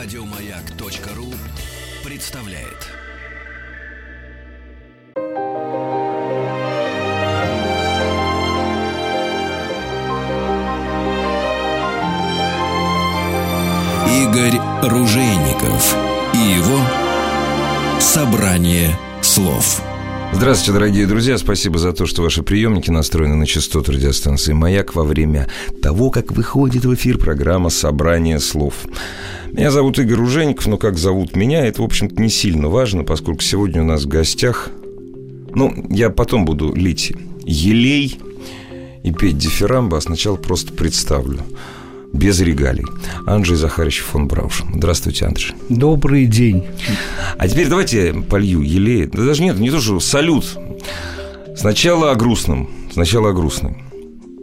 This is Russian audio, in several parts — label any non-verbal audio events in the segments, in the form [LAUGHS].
Радиомаяк.ру представляет. Игорь Ружейников и его собрание слов. Здравствуйте, дорогие друзья. Спасибо за то, что ваши приемники настроены на частоту радиостанции «Маяк» во время того, как выходит в эфир программа «Собрание слов». Меня зовут Игорь Ужеников, но как зовут меня, это, в общем-то, не сильно важно, поскольку сегодня у нас в гостях... Ну, я потом буду лить елей и петь дифирамбы, а сначала просто представлю без регалий. Анджей Захарович фон Брауш. Здравствуйте, Анджей. Добрый день. А теперь давайте полью елей. Да даже нет, не то, что салют. Сначала о грустном. Сначала о грустном.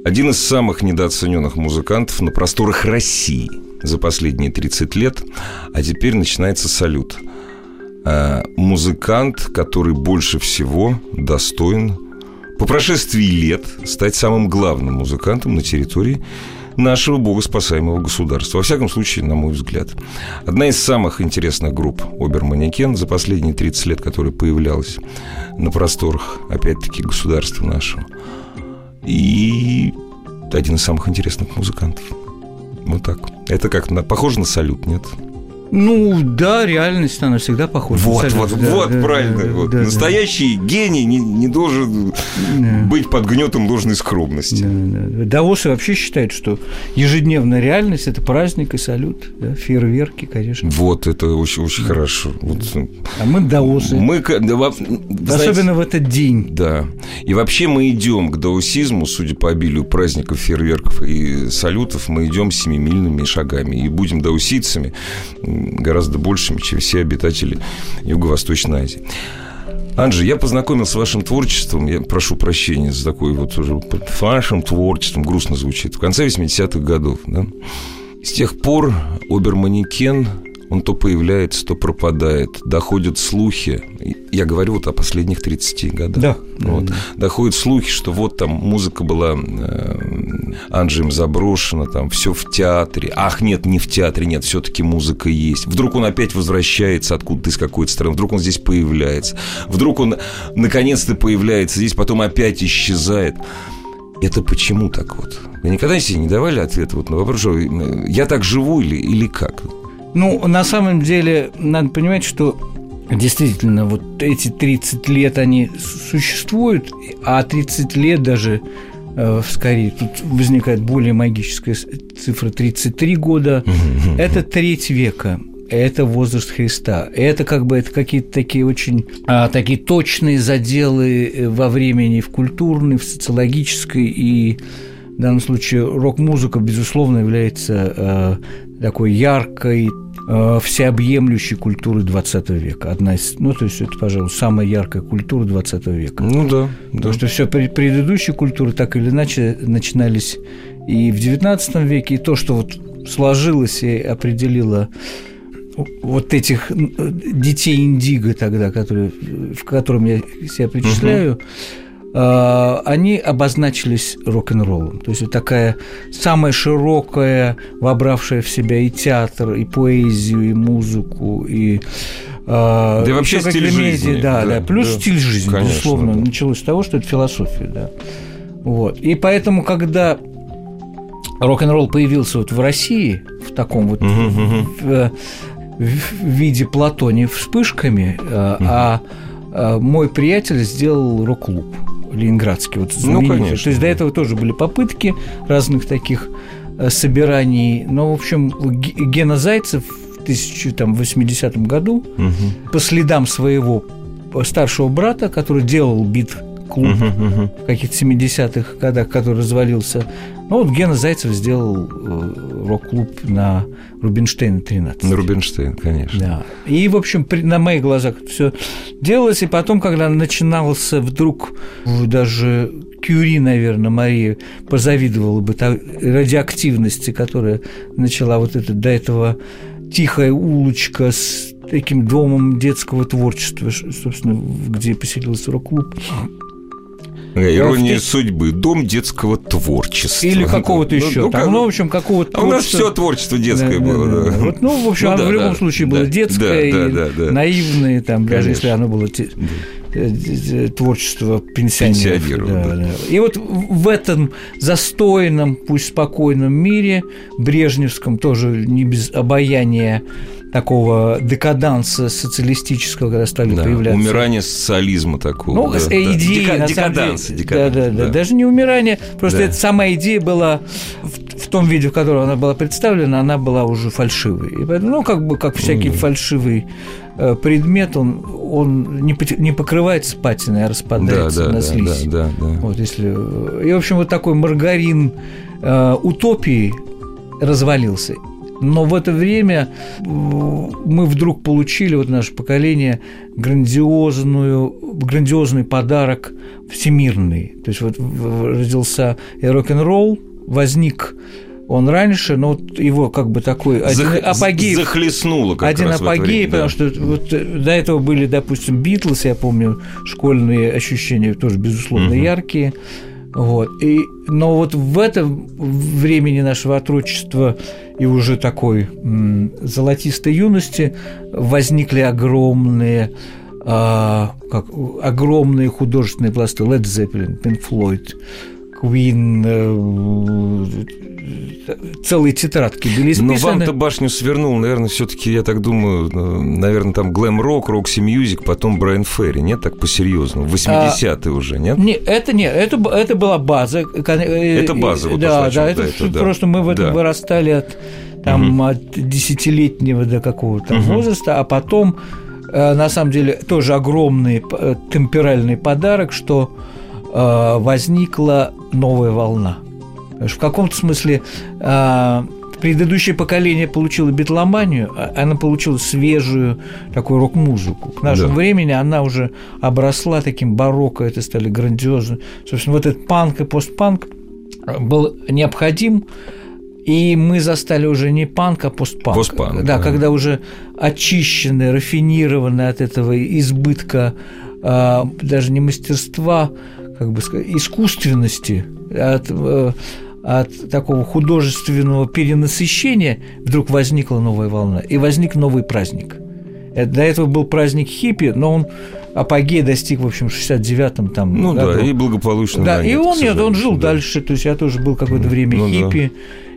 Один из самых недооцененных музыкантов на просторах России за последние 30 лет, а теперь начинается салют. А, музыкант, который больше всего достоин по прошествии лет стать самым главным музыкантом на территории нашего богоспасаемого государства. Во всяком случае, на мой взгляд. Одна из самых интересных групп Оберманекен за последние 30 лет, которая появлялась на просторах, опять-таки, государства нашего. И один из самых интересных музыкантов. Вот так. Это как на, похоже на салют, нет? Ну да, реальность, она всегда похожа. Вот, вот, да, вот, да, правильно. Да, вот. Да, Настоящий да. гений не, не должен да. быть под гнетом ложной скромности. Да, да. Даосы вообще считают, что ежедневная реальность – это праздник и салют, да, фейерверки, конечно. Вот, это очень, очень да. хорошо. Вот. А мы даосы. Мы, да, Особенно знаете, в этот день. Да. И вообще мы идем к даосизму, судя по обилию праздников, фейерверков и салютов, мы идем семимильными шагами и будем даосийцами гораздо большими, чем все обитатели Юго-Восточной Азии. Анжи, я познакомился с вашим творчеством, я прошу прощения за такое вот уже вашим творчеством, грустно звучит, в конце 80-х годов. Да? С тех пор Оберманекен он то появляется, то пропадает. Доходят слухи, я говорю вот о последних 30 годах. Да. Вот. Да. Доходят слухи, что вот там музыка была э, Анджием заброшена, там все в театре. Ах, нет, не в театре, нет, все-таки музыка есть. Вдруг он опять возвращается откуда-то из какой-то страны, вдруг он здесь появляется. Вдруг он наконец-то появляется здесь, потом опять исчезает. Это почему так вот? Вы никогда себе не давали ответа вот на вопрос, э, я так живу или, или как? Ну, на самом деле, надо понимать, что действительно вот эти 30 лет они существуют, а 30 лет даже э, скорее тут возникает более магическая цифра 33 года. Это треть века это возраст Христа. Это как бы это какие-то такие очень а, такие точные заделы э, во времени в культурной, в социологической и в данном случае рок-музыка, безусловно, является э, такой яркой, э, всеобъемлющей культуры 20 века. Одна из, ну, то есть это, пожалуй, самая яркая культура 20 века. Ну да. Потому да. что все предыдущие культуры так или иначе начинались и в 19 веке, и то, что вот сложилось и определило вот этих детей индиго тогда, которые, в котором я себя причисляю, угу Э, они обозначились рок-н-роллом. То есть вот такая самая широкая, вобравшая в себя и театр, и поэзию, и музыку, и э, да и вообще стиль жизни. Да, да, да. Плюс да, стиль жизни, конечно, безусловно. Да. Началось с того, что это философия, да. Вот. И поэтому, когда рок-н-ролл появился вот в России, в таком вот угу, в, в виде Платони вспышками, а мой приятель сделал рок-клуб ленинградский, вот Ну, конечно. То есть до этого тоже были попытки разных таких э, собираний. Но, в общем, Гена Зайцев в 1080 году угу. по следам своего старшего брата, который делал бит клуб uh-huh, uh-huh. в каких-то 70-х годах, который развалился. Ну, вот Гена Зайцев сделал э, рок-клуб на Рубинштейна 13. На Рубинштейн, конечно. Да. И, в общем, при, на моих глазах все делалось. И потом, когда начинался вдруг даже Кюри, наверное, Мария позавидовала бы радиоактивности, которая начала вот это до этого тихая улочка с таким домом детского творчества, собственно, где поселился рок-клуб. Э, Ирония судьбы. Дом детского творчества. Или какого-то Ну, еще. ну, там, ну, в общем, какого-то А у нас творчества. все творчество детское Да, было. да. да. Вот, ну, в общем, Ну [LAUGHS] оно да, в любом да, случае да, было детское да, и да, да, да. наивное, там, даже Конечно. если оно было э, э, творчество пенсионеров. Пенсионеров, да, да. да. И вот в в этом застойном, пусть спокойном мире, брежневском, тоже не без обаяния такого декаданса социалистического, когда стали Да, появляться Умирание социализма такого. ну, да, да. идеи, Дека- на самом декаданс, деле, декаданс, да, да, да, да. даже не умирание, просто Да. эта сама идея была в, в том виде, в котором она была представлена, она была уже фальшивой. И поэтому, ну, как бы, как всякий фальшивый э, предмет, он, он не, не покрывается патиной, а Да, распадается да, на да, слизь. да, да, да. Вот если... И, в общем, вот такой маргарин э, утопии развалился. Но в это время э, мы вдруг получили, вот наше поколение, грандиозную, грандиозный подарок всемирный. То есть вот родился и рок-н-ролл, возник он раньше, но вот его как бы такой один Зах- апогей Захлестнуло как один раз в это апогей, время, потому да. что вот э, до этого были, допустим, Битлз, я помню, школьные ощущения тоже, безусловно, Мгм. яркие. Вот. И, но вот в этом времени нашего отрочества и уже такой м, золотистой юности возникли огромные а, как, огромные художественные пласты Led Zeppelin, Pink Floyd, Queen, э, целые тетрадки были Но исписаны. вам-то башню свернул, наверное, все-таки, я так думаю, э, наверное, там глэм-рок, Roxy Music, потом Брайан Ферри, нет, так по-серьезному, 80-е уже, нет? Не, это не, это, это была база. Это Это база, вот да, да, это это да. просто мы в этом Да. вырастали от там Мгм. от десятилетнего до какого-то Мгм. возраста, а потом э, на самом деле тоже огромный э, темперальный подарок, что э, возникла новая волна. В каком-то смысле э, предыдущее поколение получило битломанию, а она получила свежую такую рок-музыку. К нашему Да. времени она уже обросла таким барокко, это стали грандиозно. Собственно, вот этот панк и постпанк был необходим, и мы застали уже не панк, а постпанк. Постпанк, да, да. когда уже очищенные, рафинированные от этого избытка а, даже не мастерства, как бы сказать, искусственности, от, э, от такого художественного перенасыщения вдруг возникла новая волна, и возник новый праздник. Э, До этого был праздник хиппи, но он апогей достиг, в общем, в 69-м там Ну году. да, и благополучно. Да, да, и он нет, он жил да. дальше. То есть я тоже был какое-то время Ну да. хиппи,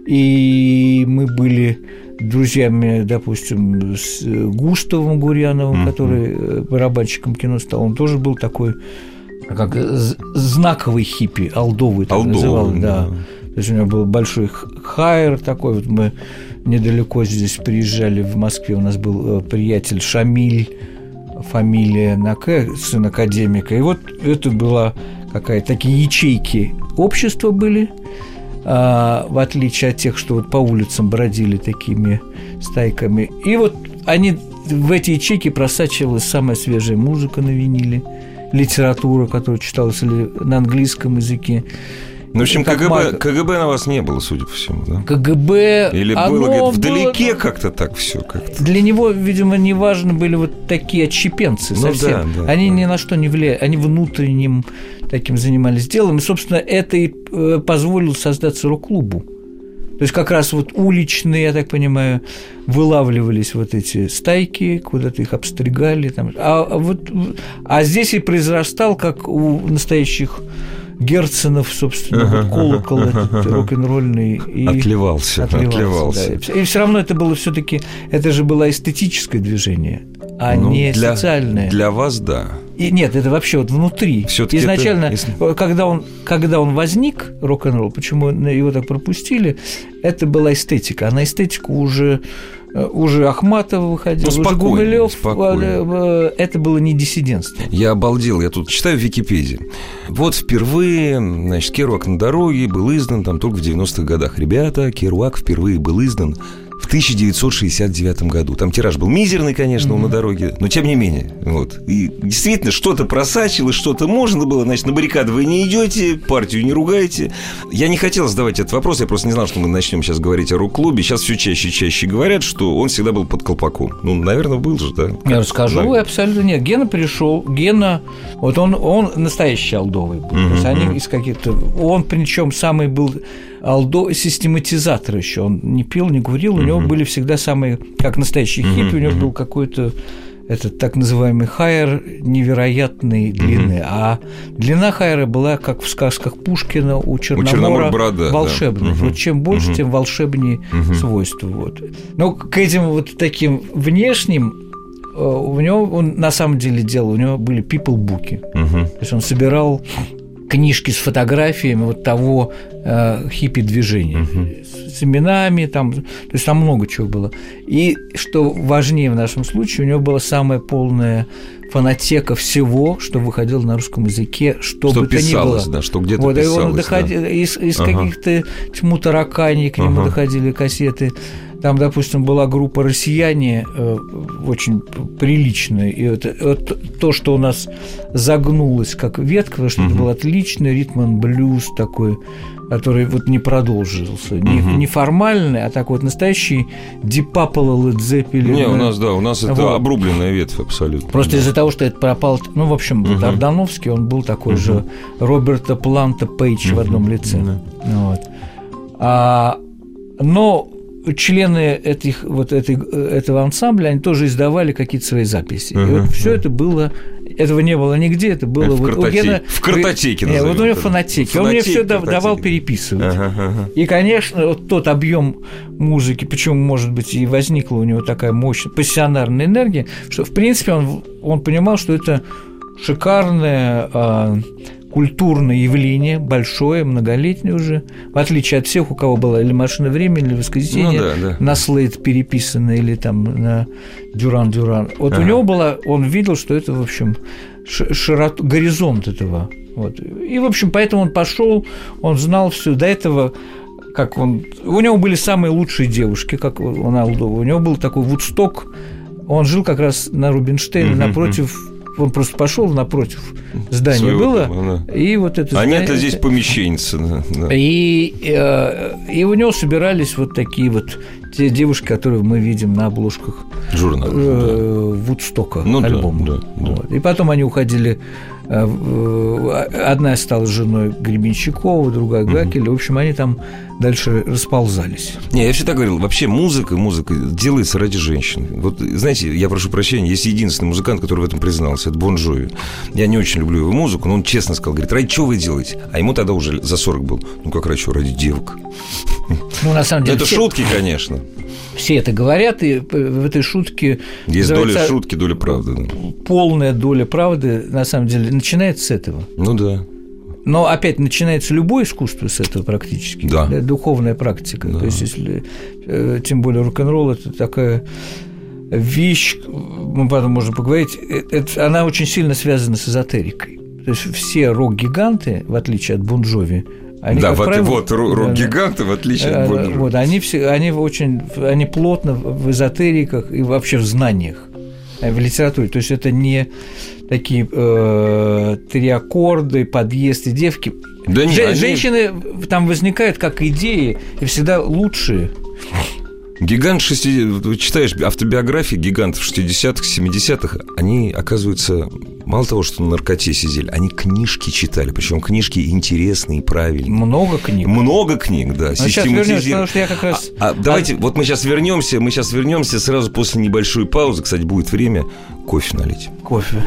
и мы были друзьями, допустим, с э, Густавом Гурьяновым, Мгм. который э, барабанщиком кино стал. Он тоже был такой как з- знаковый хиппи, алдовый, так Алдовый, называл, да. да. То есть у него был большой х- хайр такой. Вот мы недалеко здесь приезжали в Москве, у нас был э, приятель Шамиль, фамилия на К, сын академика. И вот это была какая-то такие ячейки общества были, а, в отличие от тех, что вот по улицам бродили такими стайками. И вот они в эти ячейки просачивалась самая свежая музыка на виниле, литература, которая читалась на английском языке. Ну, в общем, Как КГБ, КГБ на вас не было, судя по всему, да? КГБ... Или оно было было- вдалеке как-то так все как-то. Для него, видимо, не важны были вот такие отщепенцы Ну совсем. да, да, они да. ни на что не влияли, они внутренним таким занимались делом. И, собственно, это и э, позволило создаться рок-клубу. То есть как раз вот уличные, я так понимаю, вылавливались вот эти стайки, куда-то их обстригали. Там. А, а вот, а здесь и произрастал, как у настоящих Герценов, собственно, Ага, вот колокол этот ага. рок-н-ролльный. И Отливался, отливался. да. И все равно это было все-таки, это же было эстетическое движение, а Ну, не для, социальное. Для вас, да. И нет, это вообще вот внутри. Всё-таки Изначально, это, когда, он, когда он возник, рок-н-ролл, почему его так пропустили, это была эстетика. А на эстетику уже уже Ахматова выходил, Ну, уже спокойно, Гумилев. спокойно. э, э, Это было не диссидентство. Я обалдел, я тут читаю в Википедии. Вот впервые, значит, Керуак на дороге был издан там только в 90-х годах. Ребята, Керуак впервые был издан в 1969 году. Там тираж был мизерный, конечно, mm-hmm. на дороге, но тем не менее. Вот. И действительно, что-то просачивалось, что-то можно было. Значит, на баррикады вы не идете, партию не ругаете. Я не хотел задавать этот вопрос, я просто не знал, что мы начнем сейчас говорить о рок-клубе. Сейчас все чаще и чаще говорят, что он всегда был под колпаком. Ну, наверное, был же, да? Я расскажу, да. абсолютно нет. Гена пришел, Гена, вот он, он настоящий алдовый был. Mm-hmm. То есть они из каких-то... Он, причем, самый был алдо систематизатор еще. Он не пил, не курил, у него были всегда самые, как настоящий хиппи, у него был какой-то этот так называемый хайер невероятной длины, а длина хайера была, как в сказках Пушкина у Черномора, у Черномор брат, волшебной. Да. Вот чем больше, тем волшебнее свойства. Вот. Но к этим вот таким внешним э, у него он на самом деле делал, у него были people-буки. То есть он собирал книжки с фотографиями вот того э, хиппи-движения. Угу. С именами, там, то есть там много чего было. И что важнее в нашем случае, у него была самая полная фонотека всего, что выходило на русском языке, что, что бы писалось, то ни было. Да, что где-то вот, писалось, и он доходил, да. из, из ага. каких-то тьму тараканий к нему ага. доходили кассеты. Там, допустим, была группа «Россияне», э, очень приличная, и это, это то, что у нас загнулось как ветка, потому что угу. это был отличный ритм блюз такой, который вот не продолжился. Не, угу. не формальный, а такой вот настоящий Дипапала Ледзеппелин. Не, у нас, да, у нас это вот. обрубленная ветвь абсолютно. Просто да. из-за того, что это пропал... Ну, в общем, угу. Ардановский, он был такой угу. же Роберта Планта Пейдж угу. в одном лице. Да. Вот. А, но члены этих, вот этой, этого ансамбля, они тоже издавали какие-то свои записи. Uh-huh, и вот все uh-huh. это было, этого не было нигде, это было в вот картотеке, у Гена, в картотеке нет, вот у него фонотеки, он мне все давал переписывать. Uh-huh, uh-huh. И, конечно, вот тот объем музыки, почему, может быть, и возникла у него такая мощная пассионарная энергия, что, в принципе, он, он понимал, что это шикарная а, культурное явление, большое, многолетнее уже, в отличие от всех, у кого была или машина времени, или воскресенье, ну, да, да. на слейд переписано, или там на Дюран-Дюран. Вот ага. у него было, он видел, что это, в общем, широт, горизонт этого. Вот. И, в общем, поэтому он пошел, он знал все. До этого как он... У него были самые лучшие девушки, как у Налдова. У него был такой Вудсток. Он жил как раз на Рубинштейне, угу, напротив он просто пошел напротив здания Своего было, дома, да. и вот это А нет, здесь помещенница. Да, да. И, э, и у него собирались вот такие вот те девушки, которые мы видим на обложках журнала э, да. Вудстока ну, альбома. Да, да, да. Вот. И потом они уходили одна стала женой Гребенщикова, другая Гакеля. Угу. В общем, они там дальше расползались. Не, я всегда говорил, вообще музыка, музыка делается ради женщин. Вот, знаете, я прошу прощения, есть единственный музыкант, который в этом признался, это Бон Джови. Я не очень люблю его музыку, но он честно сказал, говорит, ради чего вы делаете? А ему тогда уже за 40 был. Ну, как ради чего? Ради девок. Ну, на самом деле... Это все... шутки, конечно все это говорят, и в этой шутке... Есть доля шутки, доля правды. Да. Полная доля правды, на самом деле, начинается с этого. Ну да. Но опять начинается любое искусство с этого практически. Да. Духовная практика. Да. То есть, если э, тем более рок-н-ролл это такая вещь, мы потом можем поговорить, э, это, она очень сильно связана с эзотерикой. То есть все рок-гиганты, в отличие от Бонжови, они, да, вот, правило, вот рок-гиганты, в отличие от Бонжови. Вот, они, все, они очень, они плотно в эзотериках и вообще в знаниях, э, в литературе. То есть это не такие э, три аккорда, подъезд и девки. Да нет, Ж, они... Женщины там возникают как идеи и всегда лучшие. Гигант 60... Читаешь автобиографии гигантов 60-х, 70-х, они, оказывается, мало того, что на наркоте сидели, они книжки читали, причем книжки интересные и правильные. Много книг. Много книг, да. Ну, сейчас вернемся, потому что я как раз... А, а, давайте, а... вот мы сейчас вернемся, мы сейчас вернемся сразу после небольшой паузы, кстати, будет время кофе налить. Кофе.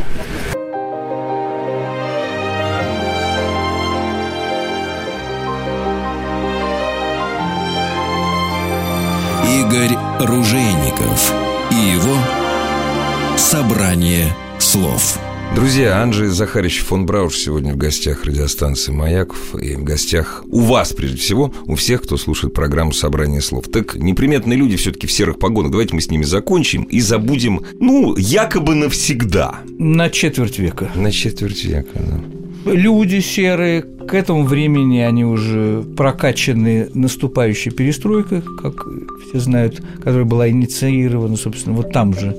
Игорь Ружейников и его «Собрание слов». Друзья, Анджей Захарич фон Брауш сегодня в гостях радиостанции «Маяков» и в гостях у вас, прежде всего, у всех, кто слушает программу «Собрание слов». Так неприметные люди все-таки в серых погонах. Давайте мы с ними закончим и забудем, ну, якобы навсегда. На четверть века. На четверть века, да люди серые, к этому времени они уже прокачаны наступающей перестройкой, как все знают, которая была инициирована, собственно, вот там же.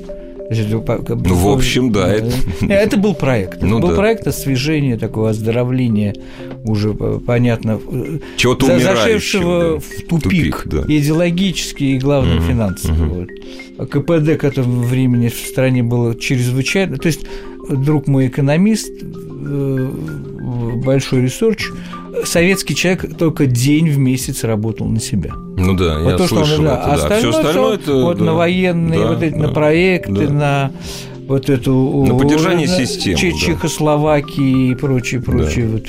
Ну, в общем, да. Это, [LAUGHS] это был проект. Ну, это был да. проект освежения, такого оздоровления, уже понятно, Чего-то зашедшего да. в тупик, Тупик, да. и идеологически, и, главное, Мгм, финансово. Вот. А КПД к этому времени в стране было чрезвычайно... То есть, друг мой экономист, большой research, советский человек только день в месяц работал на себя. Ну да, я Вот то, что он, слышал да. это, А да. Все остальное это... вот да. на военные, Да, вот эти, на да, проекты, да. на вот эту На поддержание на системы, Че- да. Чехословакии и прочее, прочее, вот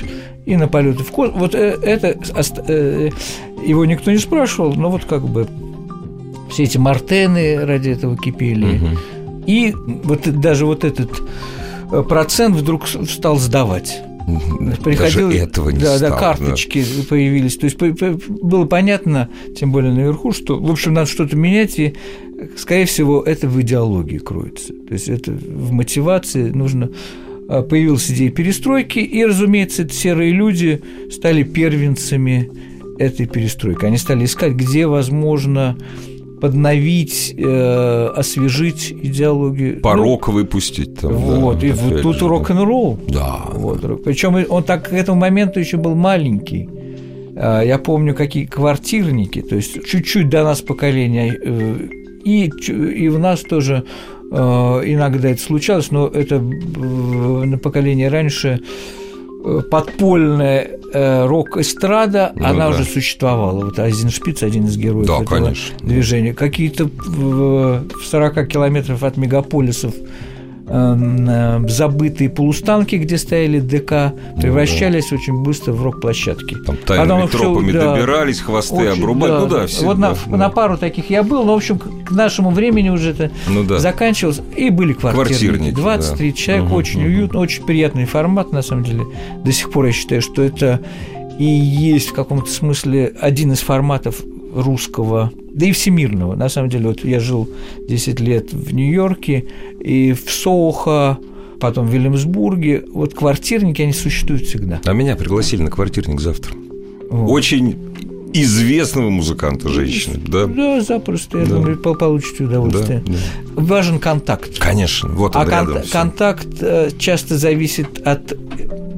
и на полеты в космос. Вот э, это э, его никто не спрашивал, но вот как бы все эти мартены ради этого кипели. Мгм. И вот даже вот этот э, процент вдруг стал сдавать. Приходил, Даже этого не да, стало, да, карточки появились. То есть было понятно, тем более наверху, что, в общем, надо что-то менять, и, скорее всего, это в идеологии кроется. То есть это в мотивации нужно а, появилась идея перестройки, и, разумеется, эти серые люди стали первенцами этой перестройки. Они стали искать, где возможно подновить, э, освежить идеологию. Порок выпустить там. Ну, да, вот, и вот тут же, рок-н-ролл. Да. Вот. Причем он так к этому моменту еще был маленький. А, Я помню, какие квартирники, то есть чуть-чуть до нас поколения, э, и, и в нас тоже э, иногда это случалось, но это э, на поколение раньше подпольная э, рок-эстрада, Ну она да. уже существовала. Вот Азин Шпиц, один из героев Да, этого конечно. движения. Какие-то в в 40 километров от мегаполисов э, забытые полустанки, где стояли ДК, превращались очень быстро в рок-площадки. Там тайными тропами да, добирались, хвосты очень, обрубали. Ну да, все. Вот на, да, на да. пару таких я был, но, в общем, к нашему времени уже это Ну да. заканчивалось. И были квартирники. Квартирники, 23 да. человек, Мгм, очень мгм. уютно, очень приятный формат, на самом деле. До сих пор я считаю, что это и есть в каком-то смысле один из форматов русского, да и всемирного. На самом деле, вот я жил 10 лет в Нью-Йорке и в Соухо, потом в Вильямсбурге. Вот квартирники, они существуют всегда. А меня пригласили на квартирник завтра. Вот. Очень известного музыканта женщины, да? Да, запросто, я Да. думаю, по- получите Да, удовольствие. да. Важен контакт. Конечно, вот он А кон- контакт э, часто зависит от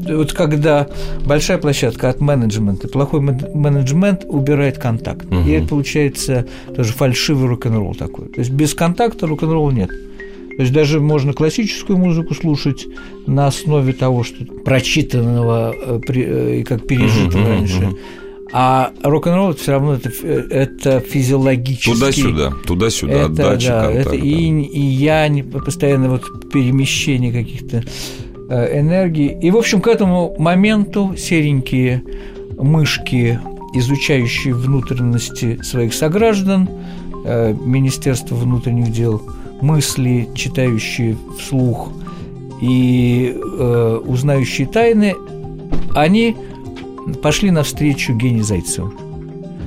вот когда большая площадка от менеджмента, плохой мен- менеджмент убирает контакт. Мгм. И это получается тоже фальшивый рок-н-ролл такой. То есть без контакта рок-н-ролла нет. То есть даже можно классическую музыку слушать на основе того, что прочитанного э, э, и как пережитого мгм, раньше. мгм. А рок-н-ролл это все равно это, э, это физиологический Туда-сюда, туда-сюда, это, отдача, да, контакт. это инь и янь, постоянно вот перемещение каких-то э, энергий. И, в общем, к этому моменту серенькие мышки, изучающие внутренности своих сограждан, э, Министерство внутренних дел, мысли, читающие вслух и э, узнающие тайны, они пошли навстречу Гене Зайцеву.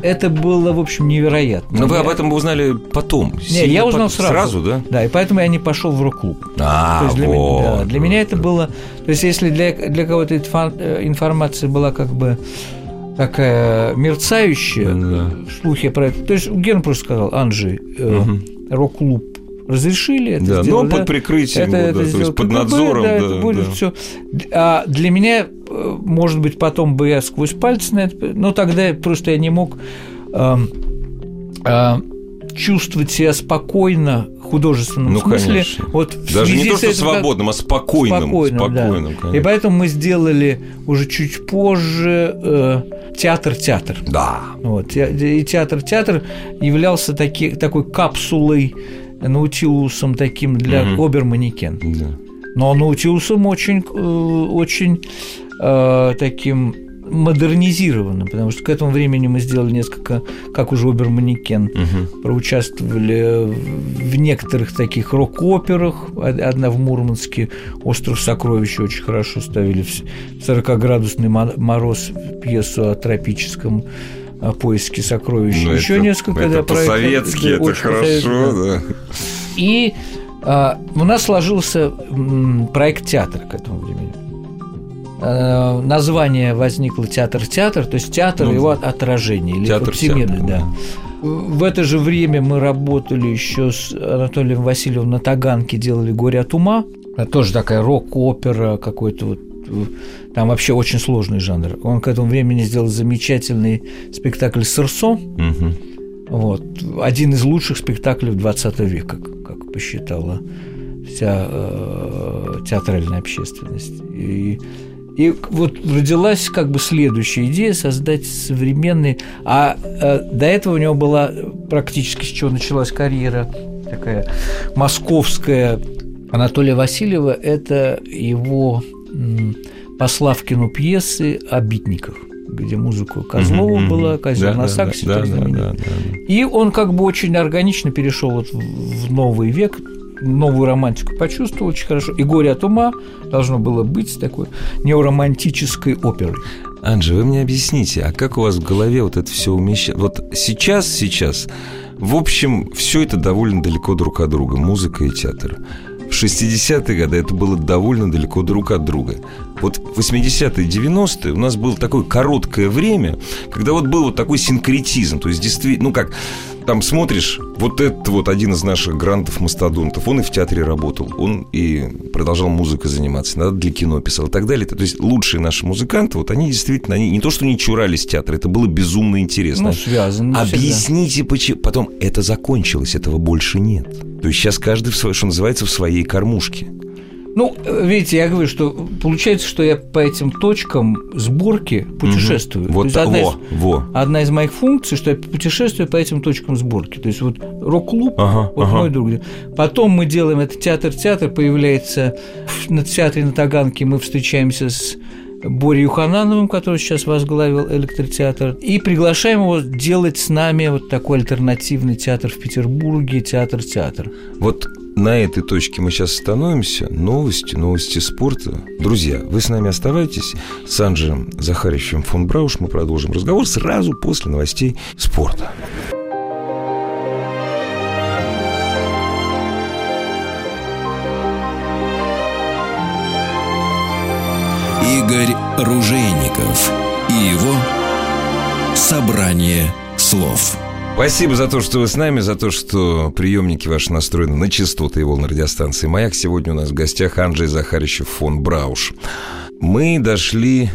Это было, в общем, невероятно. Но вы Я- об этом узнали потом. не, сильно я узнал пот- сразу. Сразу, да? Да, и поэтому я не пошел в рок-клуб. А, То есть для, меня- вот. да, для меня это было... То есть если для, для кого-то э, информация была как бы такая мерцающая, Да. слухи про это... То есть Ген просто сказал, Анжи, э, Мгм. рок-клуб разрешили это Да, но сделать, под прикрытием, это, да, это то есть под надзором, да, да, это будет да. все. А для меня, э, может быть, потом бы я сквозь пальцы на это, но тогда просто я не мог эм, э, чувствовать себя спокойно художественном Ну, смысле. конечно. Вот Даже не то, что как- свободным, а спокойным. спокойным, да. спокойным, И конечно. поэтому мы сделали уже чуть позже э, театр-театр. Да. Вот. И театр-театр являлся таки, такой капсулой, наутилусом таким для Мгм. обер-манекен. да. Но наутилусом очень, э, очень э, таким модернизированным, потому что к этому времени мы сделали несколько, как уже обер-манекен, Мгм. проучаствовали в некоторых таких рок-операх. Од- Одна в Мурманске «Остров сокровищ» очень хорошо ставили в 40-градусный мо- мороз пьесу о тропическом о поиске сокровищ. Ну, Еще это- несколько это да, проектов. по-советски, это по-советски, да. хорошо, да. И а, у нас сложился проект театра к этому времени. э, название возникло театр-театр, то есть театр Ну, его отражение или театр театр, да. В это же время мы работали еще с Анатолием Васильевым на Таганке, делали «Горе от ума». Тоже такая рок-опера, какой-то вот там вообще очень сложный жанр. Он к этому времени сделал замечательный спектакль «Сырсо», Мгм. вот, один из лучших спектаклей 20 века, как- посчитала вся э, театральная общественность. И, и вот родилась как бы следующая идея создать современный... А э, до этого у него была практически с чего началась карьера такая московская Анатолия Васильева. Это его по Славкину пьесы о битниках где музыка Козлова Мгм, была. Козел Да, на саксе, да, да, да, да. И он как бы очень органично перешел вот в в новый век, новую романтику почувствовал очень хорошо. И «Горе от ума» должно было быть такой неоромантической оперой. Анжи, вы мне объясните, а как у вас в голове вот это все умещается? Вот сейчас, сейчас, в общем, все это довольно далеко друг от друга, музыка и театр. В 60-е годы это было довольно далеко друг от друга. Вот в 80-е, 90-е у нас было такое короткое время, когда вот был вот такой синкретизм. То есть, действительно, ну как, там смотришь, вот этот вот один из наших грантов-мастодонтов, он и в театре работал, он и продолжал музыкой заниматься, иногда для кино писал и так далее. То есть, лучшие наши музыканты, вот они действительно, они не то, что не чурались театра, это было безумно интересно. Ну, связано. всегда. Объясните, почему. Потом это закончилось, этого больше нет. То есть сейчас каждый, в своей, что называется, в своей кормушке. Ну, видите, я говорю, что получается, что я по этим точкам сборки путешествую. То Вот есть одна, во, из, во. одна из моих функций, что я путешествую по этим точкам сборки. То есть вот рок-клуб, Ага, вот ага. мой друг. Потом мы делаем это театр-театр, появляется на театре на Таганке, мы встречаемся с Борей Юханановым, который сейчас возглавил электротеатр, и приглашаем его делать с нами вот такой альтернативный театр в Петербурге, театр-театр. Вот на этой точке мы сейчас остановимся. Новости, новости спорта. Друзья, вы с нами оставайтесь. С Анджем Захарищем фон Брауш мы продолжим разговор сразу после новостей спорта. Игорь Ружейников и его «Собрание слов». Спасибо за то, что вы с нами, за то, что приемники ваши настроены на частоты и волны радиостанции «Маяк». Сегодня у нас в гостях Анджей Захарищев фон Брауш. Мы дошли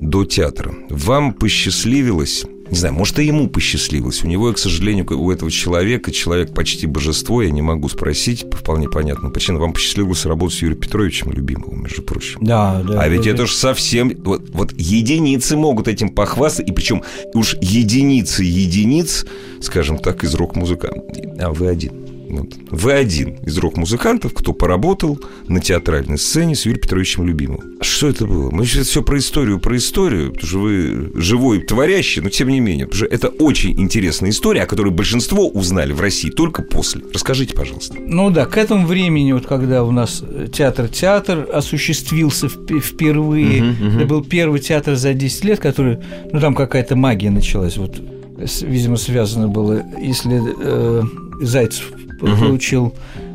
до театра. Вам посчастливилось, не знаю, может, и ему посчастливилось. У него, к сожалению, у этого человека, человек почти божество, я не могу спросить, по вполне понятным причинам. Вам посчастливилось работать с Юрием Петровичем Любимовым, между прочим. Да, да. А ведь да, это же совсем... Вот, вот единицы могут этим похвастаться, и причем уж единицы единиц, скажем так, из рок-музыка. А вы один. Вот. Вы один из рок-музыкантов, кто поработал на театральной сцене с Юрием Петровичем Любимовым. Что это было? Мы сейчас все про историю, про историю, потому что вы живой творящий, но тем не менее, потому что это очень интересная история, о которой большинство узнали в России только после. Расскажите, пожалуйста. Ну да, к этому времени, вот когда у нас театр-театр осуществился вп- впервые, Мгм, мгм. это был первый театр за 10 лет, который, ну там какая-то магия началась, вот, видимо, связано было, если э, Зайцев Мгм. получил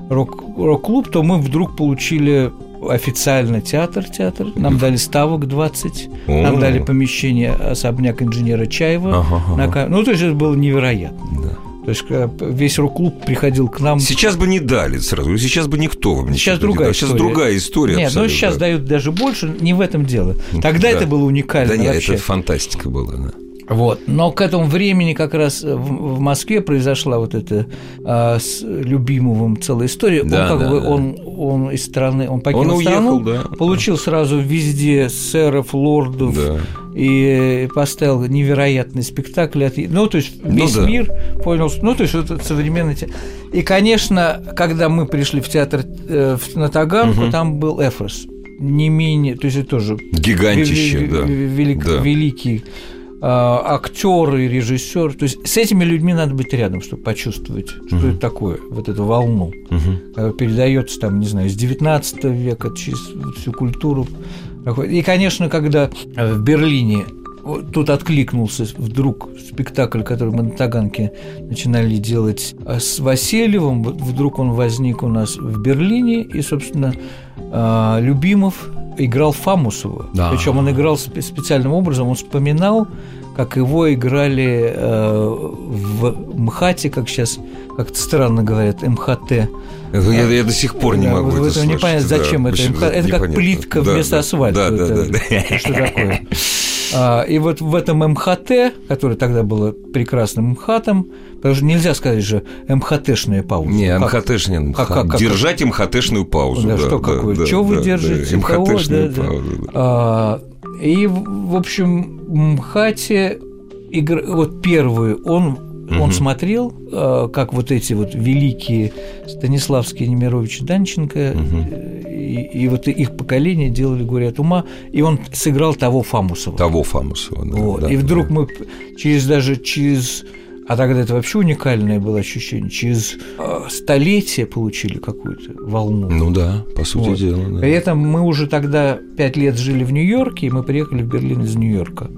рок- рок-клуб, то мы вдруг получили официально театр-театр, нам дали ставок 20, нам О. дали помещение особняк инженера Чаева, Ага, ага. на ну то есть это было невероятно. Да. То есть когда весь рок-клуб приходил к нам Сейчас бы не дали сразу. Сейчас бы никто вам Сейчас не другая дал. Сейчас история. другая история. Нет, ну сейчас дают даже больше, не в этом дело. Тогда да. это было уникально Да нет, вообще. это фантастика была, да. Вот. Но к этому времени как раз в, в Москве произошла вот эта а, с Любимовым целая история. Да, он как да, бы да. он, он из страны, он покинул Он уехал, страну, да. получил сразу везде сэров, лордов Да. и поставил невероятный спектакль. от- Ну, то есть Ну весь да. мир понял, ну, то есть это современный И, конечно, когда мы пришли в театр э, на Таганку, Мгм. там был Эфрос. Не менее, то есть это тоже Гигантище, ве- да. ве- велик- Да. великий а, актер и режиссер. То есть с этими людьми надо быть рядом, чтобы почувствовать, что Мгм. это такое, вот эту волну. Мгм. Когда передается там, не знаю, с 19 века через всю культуру. И, конечно, когда э, в Берлине тут откликнулся вдруг спектакль, который мы на Таганке начинали делать э, с Васильевым, вдруг он возник у нас в Берлине, и, собственно, э, Любимов играл Фамусова. Да. Причем он играл спе- специальным образом. Он вспоминал, как его играли э, в МХАТе, как сейчас как-то странно говорят, МХТ. Это я, я до сих пор не Да, могу это это слышать. непонятно, да, зачем это. почему- МХ Это как непонятно. плитка Да, вместо да, асфальта. Да, да, Это- да, да. Что такое? А, И вот в этом МХТ, который тогда было прекрасным МХАТом, потому что нельзя сказать же МХТшная пауза. Не, Как? МХТшная, МХ. Как- как- как- держать МХТшную паузу. Да, да, что да, какое? да, Чё вы да, держите? да, Кого? МХТшную Да, да. паузу. да. А, И, в общем, в МХАТе игр... вот первый он он смотрел, а, как вот эти вот великие Станиславский, Немирович, Данченко, э, и, и вот их поколение делали «Горе от ума», и он сыграл того Фамусова. Того Фамусова. да, Вот. да, и вдруг да. мы через даже через а тогда это вообще уникальное было ощущение. Через э, столетие получили какую-то волну. Ну да, по сути Вот. дела. да. При этом мы уже тогда пять лет жили в Нью-Йорке, и мы приехали в Берлин из Нью-Йорка.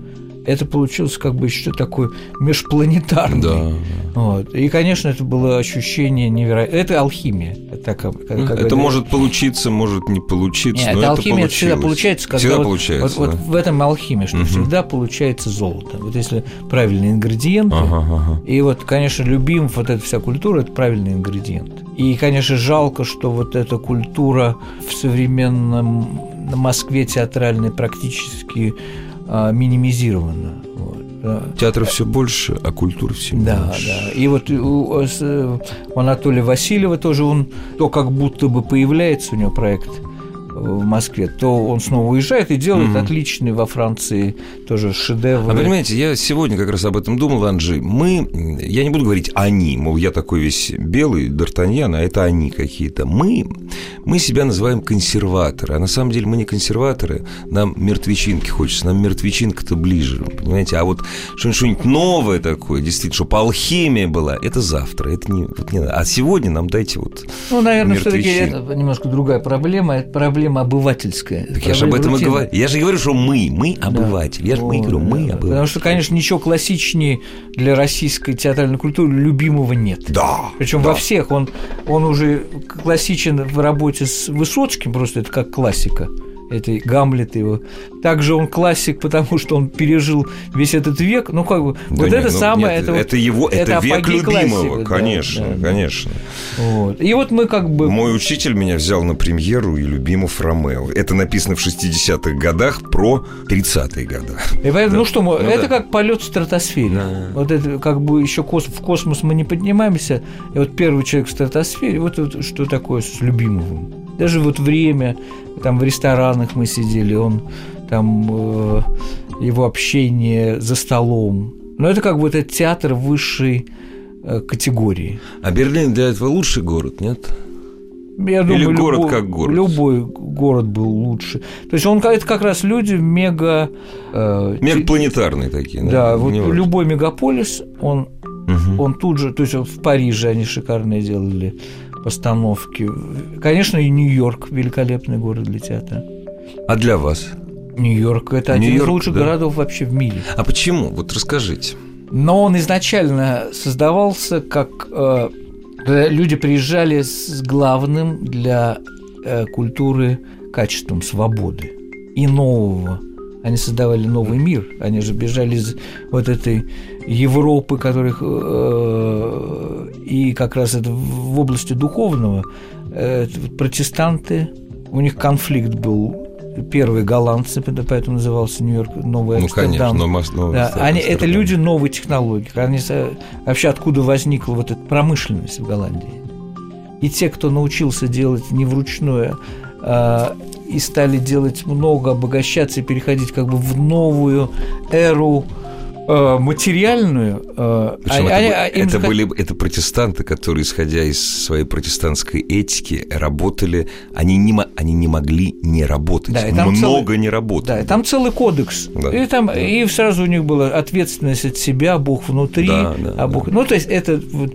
Это получилось как бы еще такое межпланетарное. Да. Вот. И, конечно, это было ощущение невероятное. Это алхимия. Это, как, как- как Это говорят. может получиться, может не получиться, Нет, но это алхимия это всегда получилось. получается, когда Всегда вот, получается, вот, да. вот в этом алхимия, что Мгм. всегда получается золото. Вот если правильные ингредиенты, Ага, ага. и вот, конечно, любим вот эта вся культура – это правильный ингредиент. И, конечно, жалко, что вот эта культура в современном Москве театральной практически а, минимизирована. Вот, да. Театра все больше, а культуры все Да, меньше. да. И вот у, э, у Анатолия Васильева тоже он то как будто бы появляется у него проект в Москве, то он снова уезжает и делает Мгм. отличный во Франции тоже шедевр. А понимаете, я сегодня как раз об этом думал, Анжи. Мы, я не буду говорить они, мол, я такой весь белый, Д'Артаньян, а это они какие-то. Мы, мы себя называем консерваторы, а на самом деле мы не консерваторы, нам мертвечинки хочется, нам мертвечинка-то ближе, понимаете? А вот что-нибудь, новое такое, действительно, чтобы алхимия была, это завтра, это не, вот не надо. А сегодня нам дайте вот... Ну, наверное, все таки это немножко другая проблема. Это проблема обывательская. Это Так я же об этом и говорю. Я же говорю, что мы, мы Да. обыватели. Я же мы говорю, мы да. обыватели. Потому что, конечно, ничего классичнее для российской театральной культуры любимого нет. Да. Причем да. во всех он, он уже классичен в работе с Высоцким, просто это как классика. Это Гамлет его. Также он классик, потому что он пережил весь этот век. Ну, как бы, Да вот нет, это ну, самое. нет, это, вот- это его, это, век апогей любимого, классика, конечно, да, да. конечно. Вот. И вот мы как бы... Мой учитель меня взял на премьеру и любимов Ромео. Это написано в 60-х годах про 30-е годы. И поэтому, Да. ну что, Ну это да. как полет в стратосфере. Да. Вот это как бы еще в космос мы не поднимаемся. И вот первый человек в стратосфере, вот, это что такое с любимым. Даже вот время, там в ресторанах мы сидели, он там э, его общение за столом. Но это как бы это театр высшей э, категории. А Берлин для этого лучший город, нет? Я Или думаю, город любой, как город? Любой город был лучше. То есть он это как раз люди мега э, Мегапланетарные такие. Да, вот Не важно. любой мегаполис, он, Мгм. он тут же, то есть вот в Париже они шикарные делали постановки. Конечно, и Нью-Йорк великолепный город для театра. А для вас? Нью-Йорк это один Нью-Йорк, из лучших да. городов вообще в мире. А почему? Вот расскажите. Но он изначально создавался как э, когда люди приезжали с главным для э, культуры качеством свободы и нового. Они создавали новый мир. Они же бежали из вот этой Европы, которых э, и как раз это в области духовного э, протестанты. У них конфликт был. Первые голландцы, поэтому назывался Нью-Йорк Новый Ну, Амстердам. конечно, но Да, Амстердам. они, это люди новой технологии. Они, вообще откуда возникла вот эта промышленность в Голландии. И те, кто научился делать не вручную, а, и стали делать много, обогащаться и переходить как бы в новую эру материальную. а, Причем они- это, бы- им это ска- были это протестанты, которые, исходя из своей протестантской этики, работали. Они не, они не могли не работать. Да, и там Много целый- не работали. Да, и там целый кодекс. Да. И там и сразу у них была ответственность от себя, Бог внутри, Да, да, а Бог. да. Ну, то есть это вот,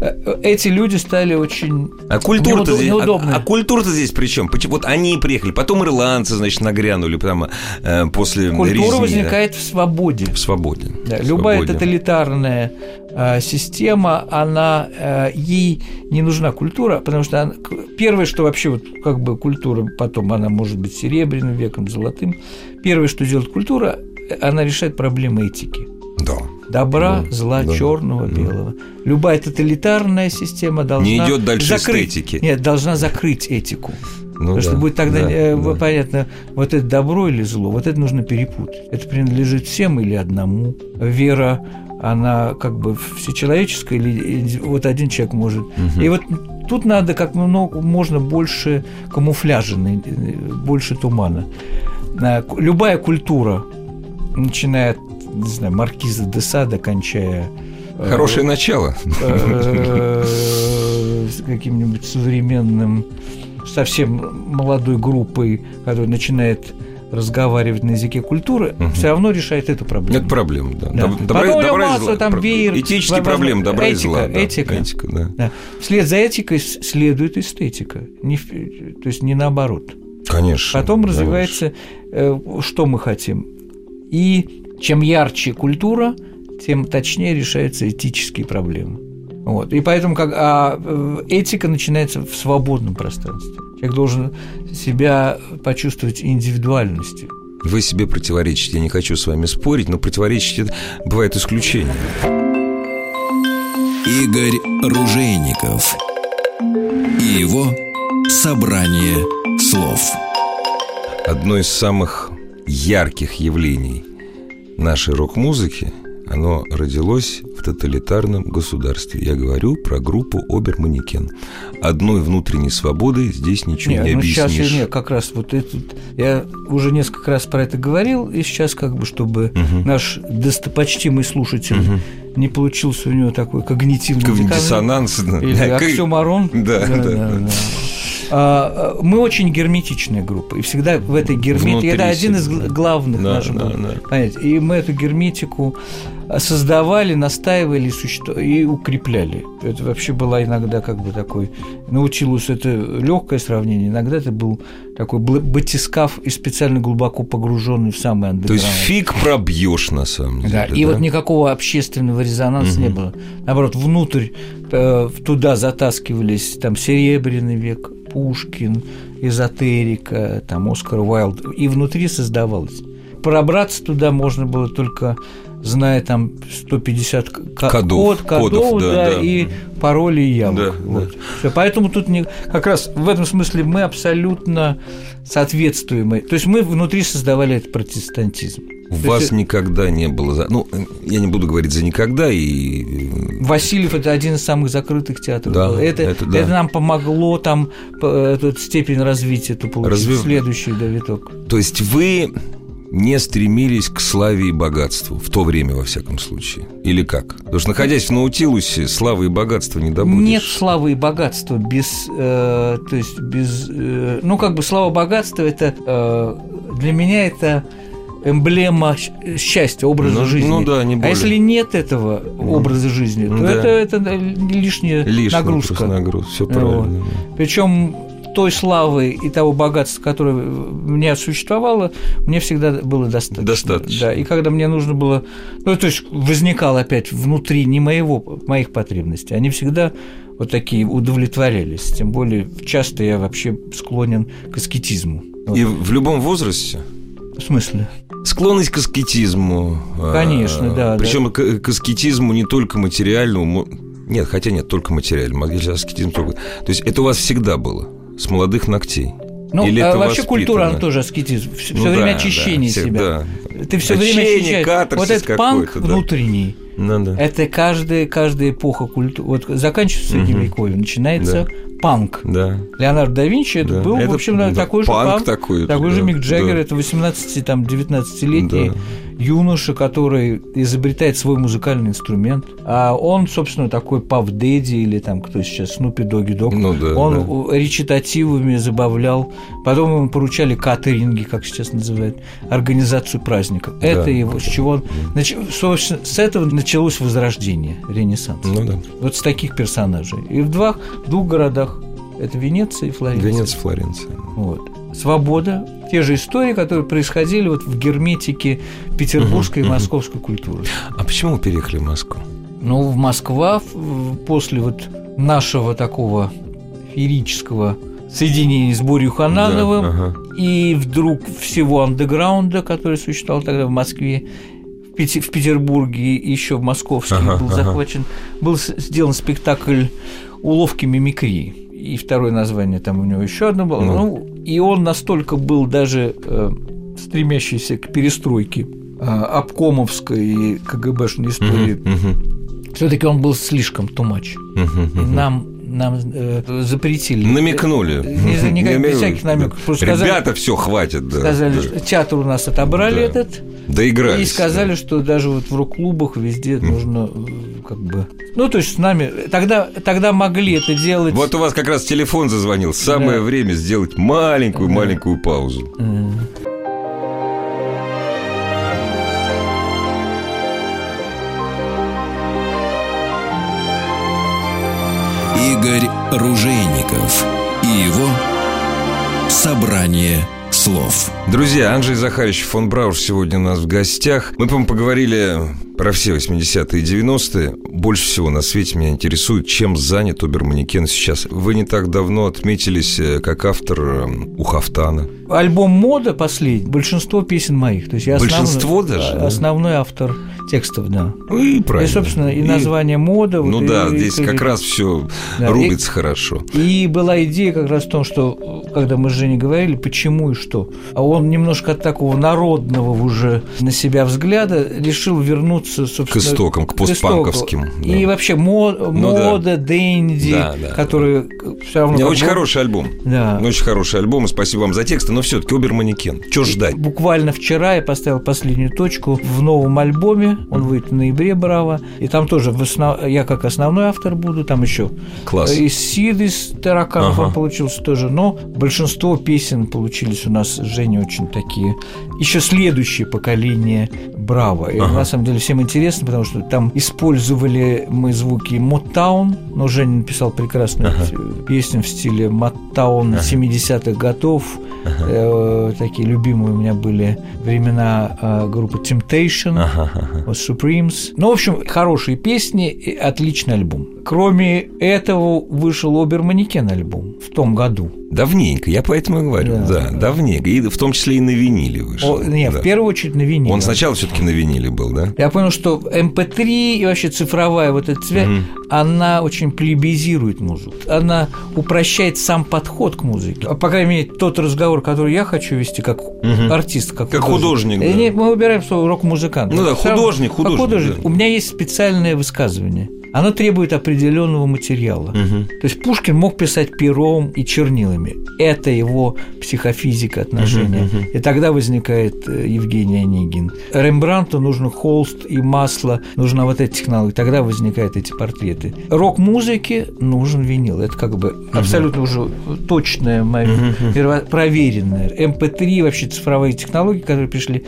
э, эти люди стали очень А культура-то здесь, а, неудобные. а культура-то здесь при чем? Вот они приехали, потом ирландцы, значит, нагрянули прямо э, после Культура резни, да. возникает в свободе. в свободе. Да, любая тоталитарная э, система, она э, ей не нужна культура, потому что она, первое, что вообще вот как бы культура, потом она может быть серебряным веком, золотым. Первое, что делает культура, она решает проблемы этики. Да. Добра, Да, зла, да, черного, да. белого. Любая тоталитарная система должна Не идет дальше закрыть, эстетики. Нет, должна закрыть этику. Ну Потому да, что будет тогда да, э, да. понятно, вот это добро или зло, вот это нужно перепутать. Это принадлежит всем или одному. Вера, она как бы всечеловеческая, или вот один человек может. И вот тут надо как много, можно больше камуфляжа, больше тумана. К- Любая культура, начиная от, не знаю, маркиза де Сада, кончая э, Хорошее начало. э, с каким-нибудь современным, совсем молодой группой, которая начинает разговаривать на языке культуры, Мгм. все равно решает эту проблему. Это проблема, да. Да. Доб- Потом него и масса зла. там веер, Этические проблемы добра и этика, зла. да. этика. Этика, да. Да. Вслед за этикой следует эстетика, не то есть не наоборот. Конечно. Потом конечно. развивается, э, что мы хотим. И чем ярче культура, тем точнее решаются этические проблемы. Вот. И поэтому как, а, э, этика начинается в свободном пространстве. Человек должен себя почувствовать индивидуальностью. Вы себе противоречите. Я не хочу с вами спорить, но противоречить это бывает исключение. Игорь Ружейников и его собрание слов. Одно из самых ярких явлений нашей рок-музыки, оно родилось в тоталитарном государстве. Я говорю про группу Оберманекен. Одной внутренней свободы здесь ничего не, ну сейчас объяснишь. я, не, как раз вот это, я уже несколько раз про это говорил, и сейчас как бы, чтобы Мгм. наш достопочтимый слушатель Мгм. не получился у него такой когнитивный диссонанс. да. Или Да, оксюмарон. Да, да. А, а, Мы очень герметичная группа, и всегда в этой герметике это один из главных Да, наших. да, да. понимаете, и мы эту герметику создавали, настаивали и укрепляли. Это вообще была иногда как бы такой научилось это легкое сравнение, иногда это был такой батискаф и специально глубоко погруженный в самый То андеграунд. есть фиг пробьешь на самом деле. Да, и вот никакого общественного резонанса не было. Наоборот, внутрь э, туда затаскивались там Серебряный век, Пушкин, эзотерика, там Оскар Уайлд, и внутри создавалось. Пробраться туда можно было только зная там 150 к- Кодов, код, кодов, кодов, да, да, да. и пароли и ямок. Да, Вот. Всё, поэтому тут не, как раз в этом смысле мы абсолютно соответствуем. То есть мы внутри создавали этот протестантизм. У То вас есть никогда не было... за- Ну, я не буду говорить за никогда, и... э, Васильев это один из самых закрытых театров. Да, был. это, это да. это нам помогло там п- эту степень развития эту получить. Развив- Следующий да, виток. То есть вы не стремились к славе и богатству в то время, во всяком случае? Или как? Потому что, находясь в Наутилусе, славы и богатства не добудешь. Нет славы и богатства без, э, то есть без, э, ну как бы слава богатства это э, для меня это эмблема счастья, образа Ну, жизни. ну да, не а более. если нет этого образа жизни, то да. это, это лишняя Лишняя нагрузка. нагрузка. Все правильно. да. Причем той славы и того богатства, которое у меня существовало, мне всегда было достаточно. Достаточно. Да, и когда мне нужно было... Ну, то есть возникал опять внутри не моего, моих потребностей, они всегда вот такие удовлетворялись. Тем более часто я вообще склонен к аскетизму. Вот. И в любом возрасте В смысле? склонность к аскетизму. Конечно, да, Причем к, к аскетизму не только материальному. Нет, хотя нет, только материальному. а аскетизм только... То есть это у вас всегда было с молодых ногтей. Ну, Или а вообще культура, она тоже аскетизм. Все Ну время да, очищение да, себя. всегда. Ты все время Очищение, очищаешь. Вот этот панк да. внутренний, Ну да. Это каждая, каждая эпоха культуры. Вот заканчивается Средневековье, начинается панк. Да. Леонардо да Винчи это Да. был, Это, в общем, да, такой же панк панк, такой, такой же да, Мик Джаггер, да. это 18-19-летний Да. Юноша, который изобретает свой музыкальный инструмент. А он, собственно, такой Пав Дэдди или там кто сейчас, Снупи Доги Дог. Ну да, он да. речитативами забавлял. Потом ему поручали катеринги, как сейчас называют, организацию праздников. Это его, с чего он... нач- Собственно, с этого началось возрождение, ренессанс. Ну да. Вот с таких персонажей. И в двух, в двух городах. Это Венеция и Флоренция. Венеция, Флоренция. Вот. Свобода. Те же истории, которые происходили вот в герметике петербургской и московской культуры. А почему переехали в Москву? Ну, в Москва после вот нашего такого феерического соединения с Борей Ханановым Да, ага. и вдруг всего андеграунда, который существовал тогда в Москве, в, Пете- в Петербурге и еще в Московске Ага, был ага. захвачен, был с- сделан спектакль «Уловки мимикрии». И второе название там у него еще одно было. Ну. Ну, и он настолько был даже э, стремящийся к перестройке э, обкомовской и КГБшной истории, Мгм, все-таки он был слишком тумач. мгм. нам, нам э, запретили. Намекнули. Не за- никак- без всяких намеков. Просто сказали- Ребята, все, хватит. да, Сказали, да. что театр у нас отобрали Да. этот, Доигрались. и сказали, что даже вот в рок-клубах везде нужно э, как бы... Ну, то есть с нами... Тогда, тогда могли это делать... Вот у вас как раз телефон зазвонил. Самое Да. время сделать маленькую-маленькую паузу. М. Игорь Ружейников и его собрание слов. Друзья, Анджей Захарович фон Брауш сегодня у нас в гостях. Мы, по-моему, поговорили про все 80-е и 90-е. Больше всего на свете меня интересует, чем занят Оберманекен сейчас. Вы не так давно отметились э, как автор э, у Хафтана. Альбом «Мода» последний, большинство песен моих. То есть я основной- Большинство даже, да? Основной автор текстов, да. Ну и правильно. И, собственно, и название «Мода». Ну вот, да, и- здесь и- как раз все Да, рубится хорошо. И была идея как раз в том, что когда мы с Женей говорили, почему и что, а он немножко от такого народного уже на себя взгляда решил вернуться, собственно, К истокам, к постпанковским, да. И вообще мо- Ну да. мода, дэнди, Да, да, которые все равно... Как очень бы- хороший альбом. Да. Очень хороший альбом, и спасибо вам за тексты, но все-таки Оберманекен. Чего ждать? Буквально вчера я поставил последнюю точку в новом альбоме. Он выйдет в ноябре, браво. И там тоже основ- я как основной автор буду. Там еще Класс. из Сид, из Тараканов Ага. он получился тоже. Но большинство песен получились у нас с Женей очень такие. Еще следующее поколение Браво. И Ага. на самом деле всем интересно, потому что там использовали мы звуки Motown, но Женя написал прекрасную песню в стиле Motown 70-х годов. Э, такие любимые у меня были времена э, группы Temptation, Ага, ага. Supremes. Ну, в общем, хорошие песни, и отличный альбом. Кроме этого, вышел Оберманекен альбом в том году. Давненько, я поэтому и говорю. Да. Да, давненько. И в том числе и на виниле вышел. О, не, Да. в первую очередь на виниле. Он сначала все-таки на виниле был, да? Я понял, что MP3 и вообще цифровая вот эта связь, она очень плебизирует музыку. Она упрощает сам подход к музыке. А, По крайней мере, тот разговор, который я хочу вести как артист, как, Как художник, Э, да. мы выбираем слово рок-музыкант. Ну да, Сам- художник, как художник, да. У меня есть специальное высказывание. Оно требует определенного материала. То есть Пушкин мог писать пером и чернилами. Это его психофизика отношения. И тогда возникает э, Евгений Онегин. Рембрандту нужно холст и масло, нужна вот эта технология. Тогда возникают эти портреты. Рок-музыке нужен винил. Это как бы абсолютно уже точная, моя перво- проверенная. MP3, вообще цифровые технологии, которые пришли,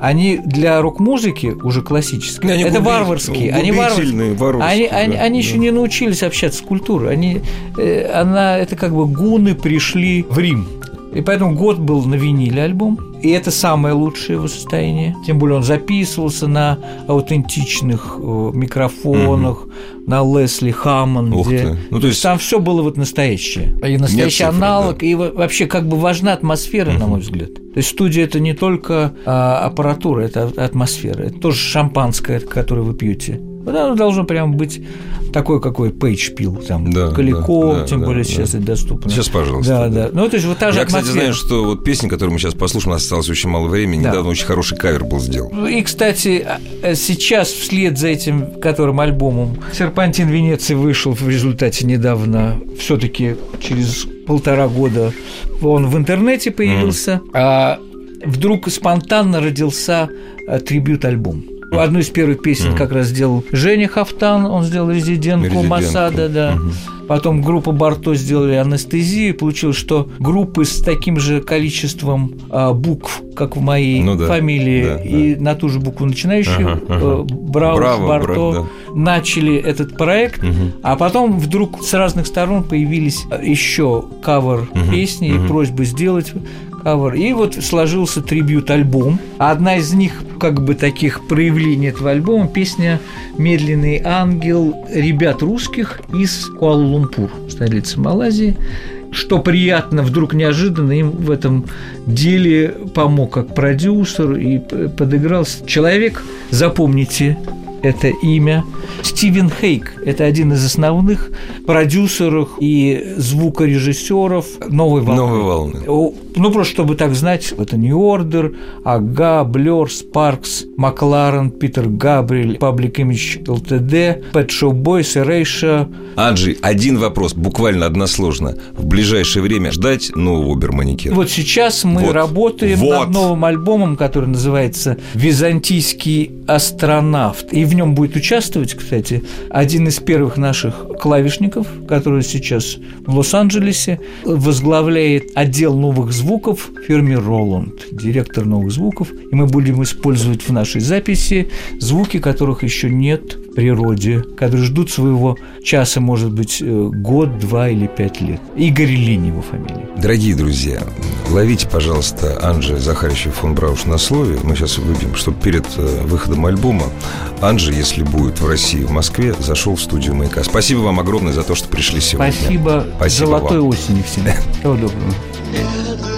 они для рок-музыки уже классические. Они это губи- варварские. Они варварские. воровские, Они, они, да, они да. еще не научились общаться с культурой. Они, э, она, это как бы гуны пришли в Рим. И поэтому год был на виниле альбом. И это самое лучшее его состояние. Тем более он записывался на аутентичных э, микрофонах, на Лесли Хаммонде. Ух ты. Ну, то есть- Там все было вот настоящее. И настоящий цифры, аналог. И во- вообще как бы важна атмосфера, на мой взгляд. То есть студия это не только а, аппаратура, это атмосфера. Это тоже шампанское, которое вы пьете. Вот оно должно прям быть такой, какой Пейдж пил, там, Да, Калико, да, да, тем да, более да. сейчас это доступно. Сейчас, пожалуйста, Да, да. да. Ну, то есть вот та же Я, кстати, атмосфера. знаю, что вот песня, которую мы сейчас послушаем, у нас осталось очень мало времени. Да. Недавно очень хороший кавер был сделан. И, кстати, а, сейчас вслед за этим, которым альбомом «Серпантин Венеции» вышел в результате недавно, все таки через полтора года он в интернете появился, а вдруг спонтанно родился а, трибют-альбом. Одну из первых песен как раз сделал Женя Хафтан, он сделал резидентку Резидентку. Масада, да. Потом группа Барто сделали анестезию. Получилось, что группы с таким же количеством а, букв, как в моей Ну да, фамилии, да, и на ту же букву начинающую, Ага, ага. э, Браус, Браво, Барто, Браво, начали этот проект, а потом вдруг с разных сторон появились еще кавер песни и просьбы сделать кавер. И вот сложился трибют-альбом. Одна из них, как бы таких проявлений этого альбома, песня «Медленный ангел» ребят русских из Куала-Лумпур, столицы Малайзии что приятно, вдруг неожиданно им в этом деле помог как продюсер и подыграл человек, запомните, это имя. Стивен Хейк – это один из основных продюсеров и звукорежиссеров «Новой волны». «Новой волны». Ну, просто чтобы так знать, это New Order, Ага, Blur, Sparks, Макларен, Питер Габриэль, Public Image LTD, Pet Shop Boys, Erasure. Анджи, один вопрос, буквально односложно. В ближайшее время ждать нового Берманикера? Вот сейчас мы вот. работаем вот. над новым альбомом, который называется «Византийский астронавт». И в нем будет участвовать, кстати, один из первых наших клавишников, который сейчас в Лос-Анджелесе возглавляет отдел новых звуков фирме Роланд, директор новых звуков, и мы будем использовать в нашей записи звуки, которых еще нет природе, которые ждут своего часа, может быть, э, год, два или пять лет. Игорь Линь его фамилия. Дорогие друзья, ловите, пожалуйста, Анжи Захарича фон Брауш на слове. Мы сейчас выпьем, чтобы перед э, выходом альбома Анжи, если будет в России, в Москве, зашел в студию «Маяка». Спасибо вам огромное за то, что пришли сегодня. Спасибо. Спасибо Золотой вам. осени всем. [LAUGHS] Всего доброго.